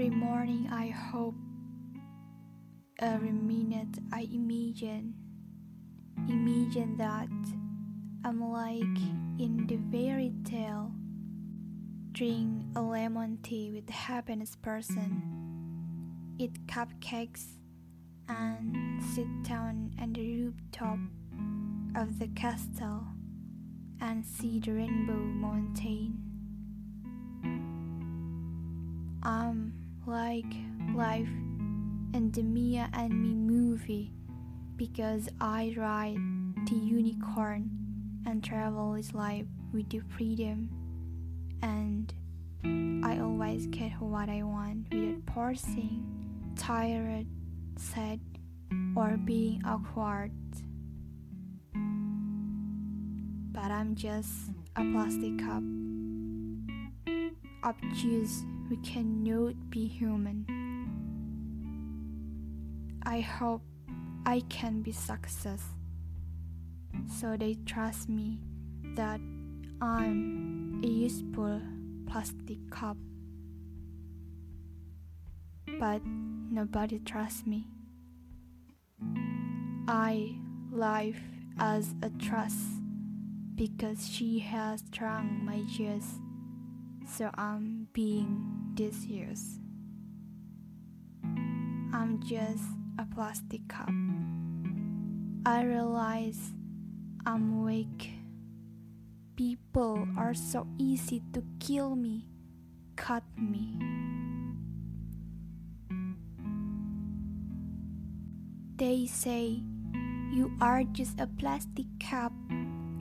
Every morning I hope, every minute I imagine, imagine that I'm like in the fairy tale. Drink a lemon tea with the happiness person, eat cupcakes, and sit down on the rooftop of the castle and see the rainbow mountain. I'm like life in the Mia and Me movie because I ride the unicorn and travel this life with the freedom and I always get what I want without forcing, tired, sad, or being awkward. But I'm just a plastic cup of juice we cannot be human. I hope I can be success so they trust me that I'm a useful plastic cup. But nobody trusts me. I live as a trust because she has drunk my juice, so I'm being this years. I'm just a plastic cup. I realize I'm weak. People are so easy to kill me, cut me. They say you are just a plastic cup.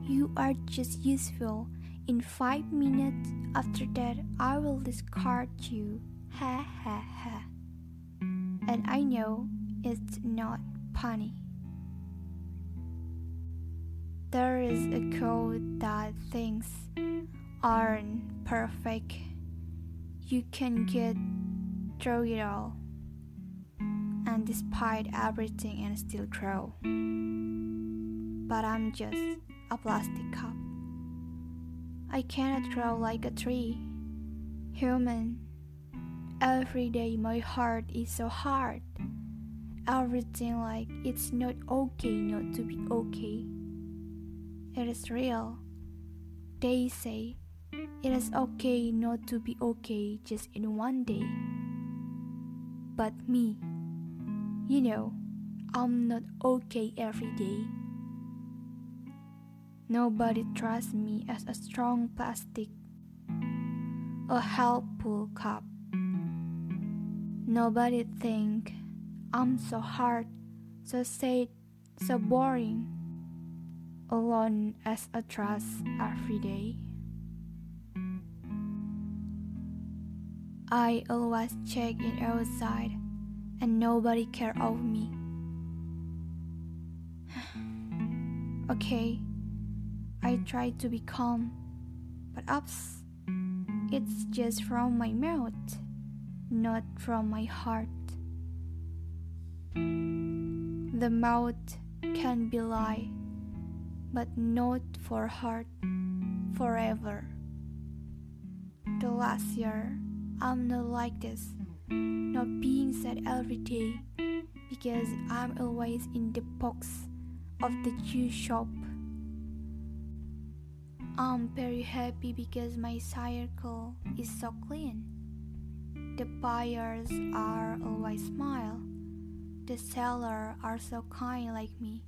You are just useful in five minutes after that, I will discard you. Ha ha ha. And I know it's not funny. There is a code that things aren't perfect. You can get through it all. And despite everything and still grow. But I'm just a plastic cup. I cannot grow like a tree. Human. Every day my heart is so hard. Everything like it's not okay not to be okay. It is real. They say it is okay not to be okay just in one day. But me, you know, I'm not okay every day. Nobody trusts me as a strong plastic, a helpful cup. Nobody think I'm so hard, so sad, so boring, alone as a trust every day. I always check in outside and nobody care of me. okay. I mm. try to be calm, but ups, it's just from my mouth, not from my heart. The mouth can be lie, but not for heart forever. The last year, I'm not like this, not being sad every day, because I'm always in the box of the juice shop I'm very happy because my circle is so clean. The buyers are always smile. The seller are so kind like me.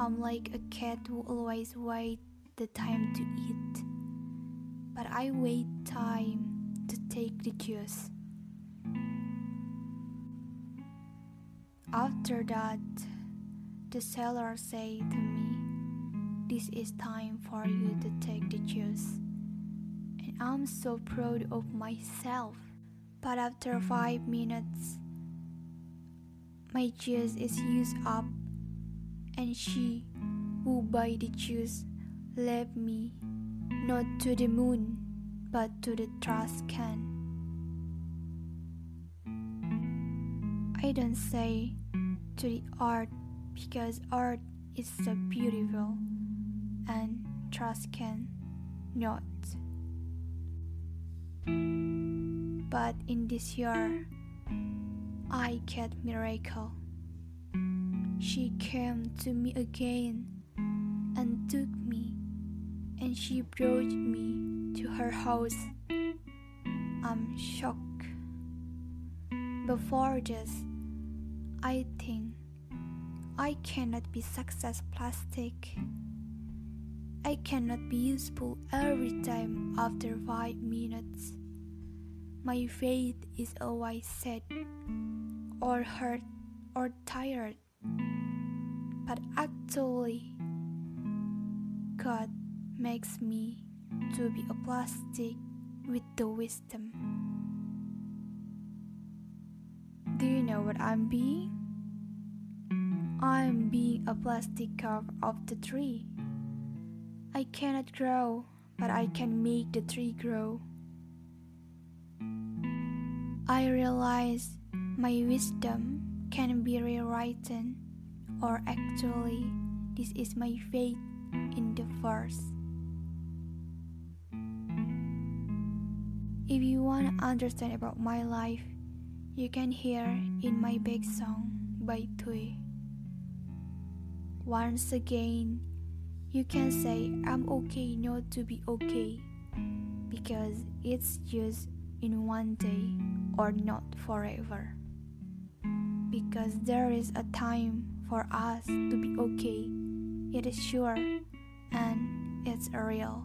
I'm like a cat who always wait the time to eat. But I wait time to take the juice. After that, the seller say to me, this is time for you to take the juice. And I'm so proud of myself. But after five minutes, my juice is used up, and she who buy the juice left me not to the moon but to the trash can. I don't say to the art because art is so beautiful and trust can not. But in this year, I get miracle. She came to me again and took me, and she brought me to her house. I'm shocked. Before this, I think I cannot be success plastic. I cannot be useful every time after five minutes. My faith is always sad, or hurt, or tired. But actually, God makes me to be a plastic with the wisdom. Do you know what I'm being? I'm being a plastic carve of the tree. I cannot grow, but I can make the tree grow. I realize my wisdom can be rewritten, or actually, this is my fate in the verse. If you want to understand about my life, you can hear in my big song by Tui. Once again, you can say I'm okay not to be okay because it's just in one day or not forever. Because there is a time for us to be okay, it is sure and it's real.